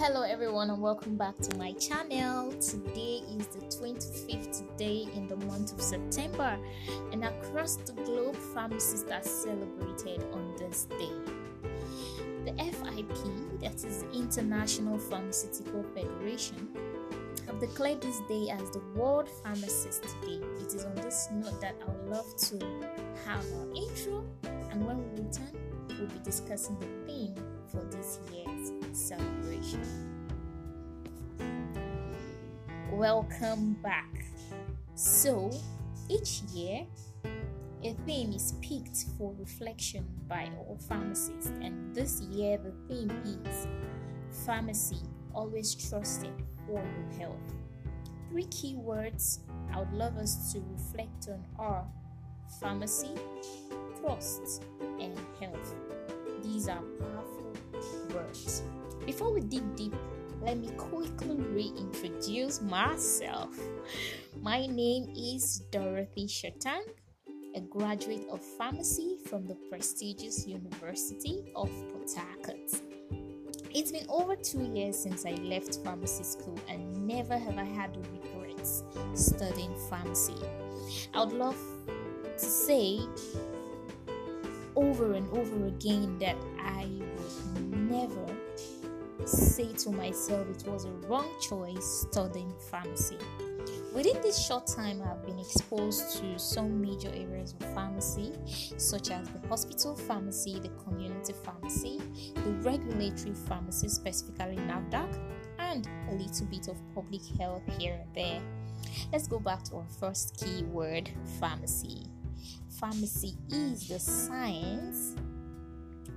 Hello, everyone, and welcome back to my channel. Today is the 25th day in the month of September, and across the globe, pharmacists are celebrated on this day. The FIP, that is the International Pharmaceutical Federation, have declared this day as the World Pharmacist Day. It is on this note that I would love to have our intro, and when we return, we'll be discussing the theme for this year's celebration. Welcome back. So, each year, a theme is picked for reflection by all pharmacists, and this year the theme is Pharmacy Always Trusted for Your Health. Three key words I would love us to reflect on are pharmacy, trust, and health. These are powerful words. Before we dig deep, let me quickly reintroduce myself. My name is Dorothy Shatang, a graduate of pharmacy from the prestigious University of Port Harcourt. It's been over two years since I left pharmacy school, and never have I had regrets studying pharmacy. I would love to say over and over again that I would never say to myself it was a wrong choice studying pharmacy. Within this short time, I've been exposed to some major areas of pharmacy, such as the hospital pharmacy, the community pharmacy, the regulatory pharmacy, specifically NAFDAC, and a little bit of public health here and there. Let's go back to our first key word pharmacy pharmacy is the science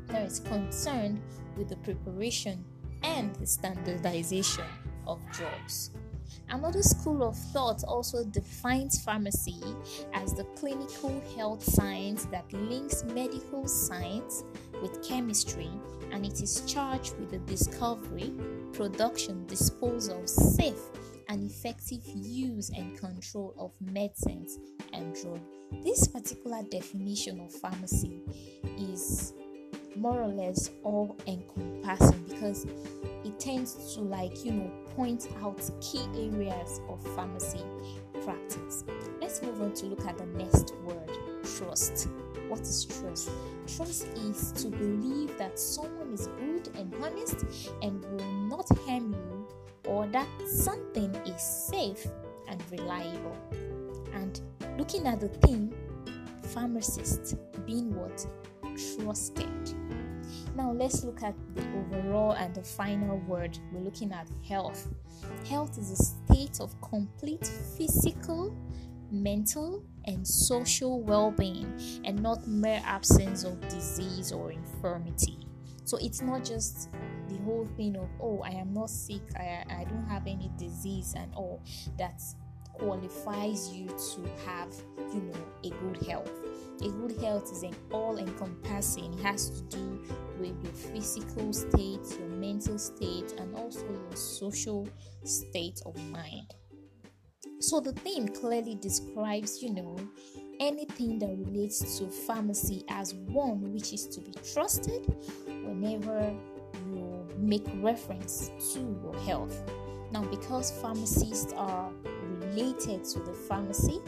that is concerned with the preparation and the standardization of drugs. Another school of thought also defines pharmacy as the clinical health science that links medical science with chemistry and it is charged with the discovery, production, disposal, safe, and effective use and control of medicines and drugs. This particular definition of pharmacy is more or less all encompassing because it tends to like you know point out key areas of pharmacy practice. Let's move on to look at the next word trust. What is trust? Trust is to believe that someone is good and honest and will not harm you or that something is safe and reliable and looking at the theme pharmacist being what trusted now let's look at the overall and the final word. We're looking at health. Health is a state of complete physical, mental, and social well being, and not mere absence of disease or infirmity. So it's not just the whole thing of, oh, I am not sick, I, I don't have any disease, and all that qualifies you to have, you know, a good health. A good health is an all encompassing, it has to do with your physical state, your mental state, and also your social state of mind. So the theme clearly describes, you know, anything that relates to pharmacy as one which is to be trusted whenever you make reference to your health. Now, because pharmacists are related to the pharmacy,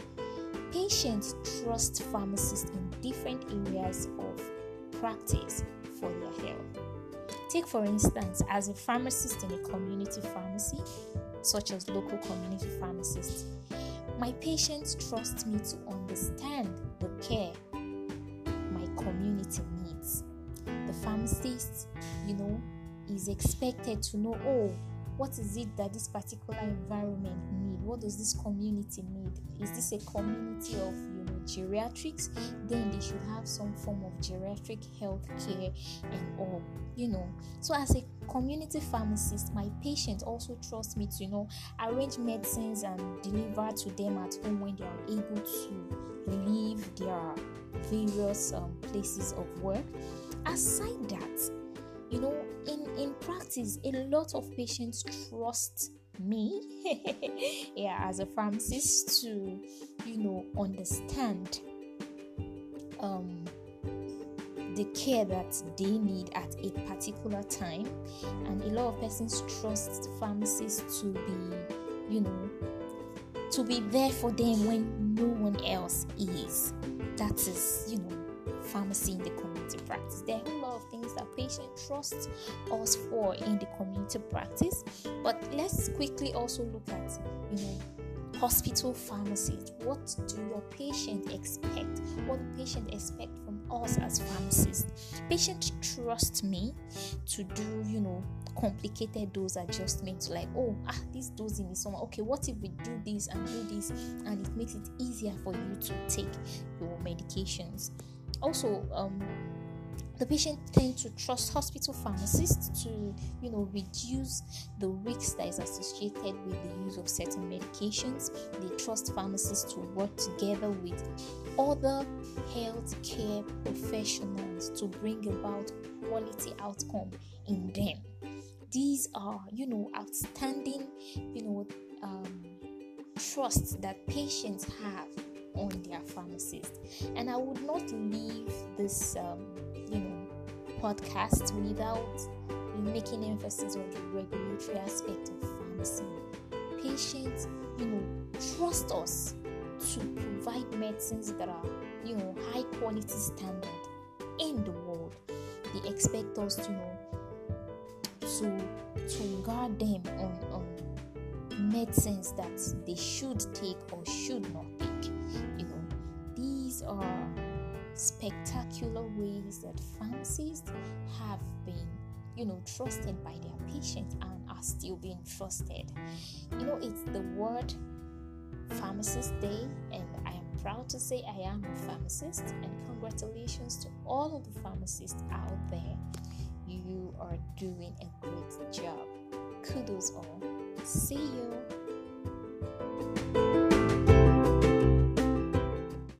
patients trust pharmacists in different areas of practice for their health. Take, for instance, as a pharmacist in a community pharmacy, such as local community pharmacists, my patients trust me to understand the care my community needs. The pharmacist, you know, is expected to know, oh, what is it that this particular environment need? What does this community need? Is this a community of geriatrics? Then they should have some form of geriatric health care and all, you know. So as a community pharmacist, my patients also trust me to you know arrange medicines and deliver to them at home when they are able to leave their various um, places of work. Aside that, you know in in practice a lot of patients trust me yeah as a pharmacist to you know understand um the care that they need at a particular time. And a lot of persons trust pharmacists to be, you know, to be there for them when no one else is. That is, you know, pharmacy in the community practice. There are a lot of things that patients trust us for in the community practice. But let's quickly also look at, you know, hospital pharmacies. What do your patient expect? What do patient expect from us as pharmacists? Patient trust me to do, you know, complicated dose adjustments like oh ah this dosing is someone okay what if we do this and do this and it makes it easier for you to take your medications also um the patient tend to trust hospital pharmacists to you know reduce the risk that is associated with the use of certain medications. They trust pharmacists to work together with other healthcare professionals to bring about quality outcome in them. These are you know outstanding you know um, trust that patients have on their pharmacist and i would not leave this um, you know podcast without making emphasis on the regulatory aspect of pharmacy. Patients, you know, trust us to provide medicines that are, you know, high quality standard in the world. They expect us, you know, to to guard them on, on medicines that they should take or should not take. You know, these are spectacular ways that pharmacists have been, you know, trusted by their patients and are still being trusted. You know, it's the World Pharmacist Day, and I am proud to say I am a pharmacist. And congratulations to all of the pharmacists out there. You are doing a great job. Kudos all. See you.